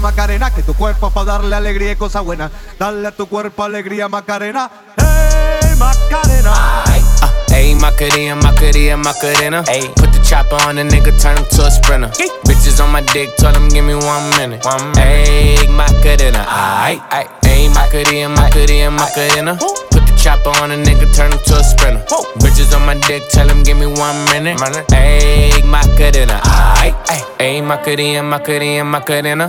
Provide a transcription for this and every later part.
Macarena, que tu cuerpo es para darle alegría y cosas buenas. Dale a tu cuerpo alegría, Macarena. Hey, Macarena. Ayy, Macarena, Macarena, Macarena. Ayy, put the chopper on the nigga, turn him to a sprinter. Bitches on my dick, tell him give me one minute. One minute. Ayy, Macarena, aight, aight. Ayy, Macarena, Macarena, Macarena. Chopper on a nigga, turn him to a sprinter. Bitches on my dick, tell him give me one minute. Ayy, Macarena, aight. Ayy, Macarena, Macarena, Macarena.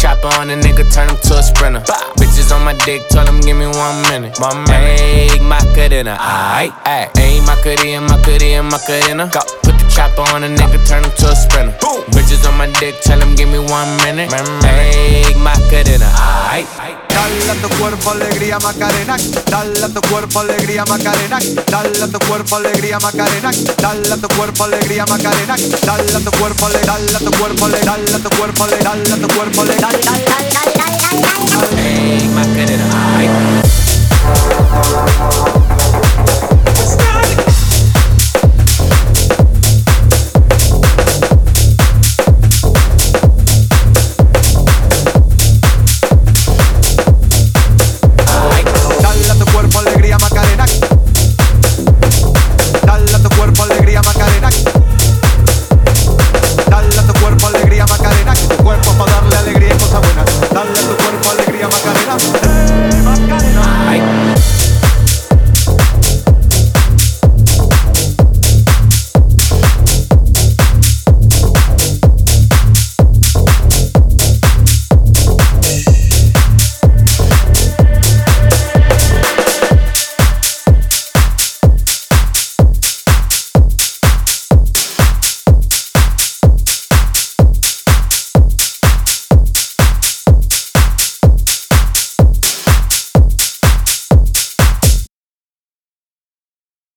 Chopper on a nigga, turn him to a sprinter. Bitches on my dick, tell him give me one minute. One minute. Hey, Macarena, aight. Hey, Macarena, Macarena, Macarena. Go. Chopper on a nigga, turn him to a sprinter. Boom. Bitches on my dick, tell him give me one minute. Hey, Macarena, aight. Dale a tu cuerpo alegría Macarena, dale a tu cuerpo alegría Macarena, dale a tu cuerpo alegría Macarena, dale a tu cuerpo alegría Macarena, dale a tu cuerpo le, dale a tu cuerpo le, dale a tu cuerpo le, dale a tu cuerpo le, dale, dale, dale, dale, dale, dale. Hey, Macarena, aight.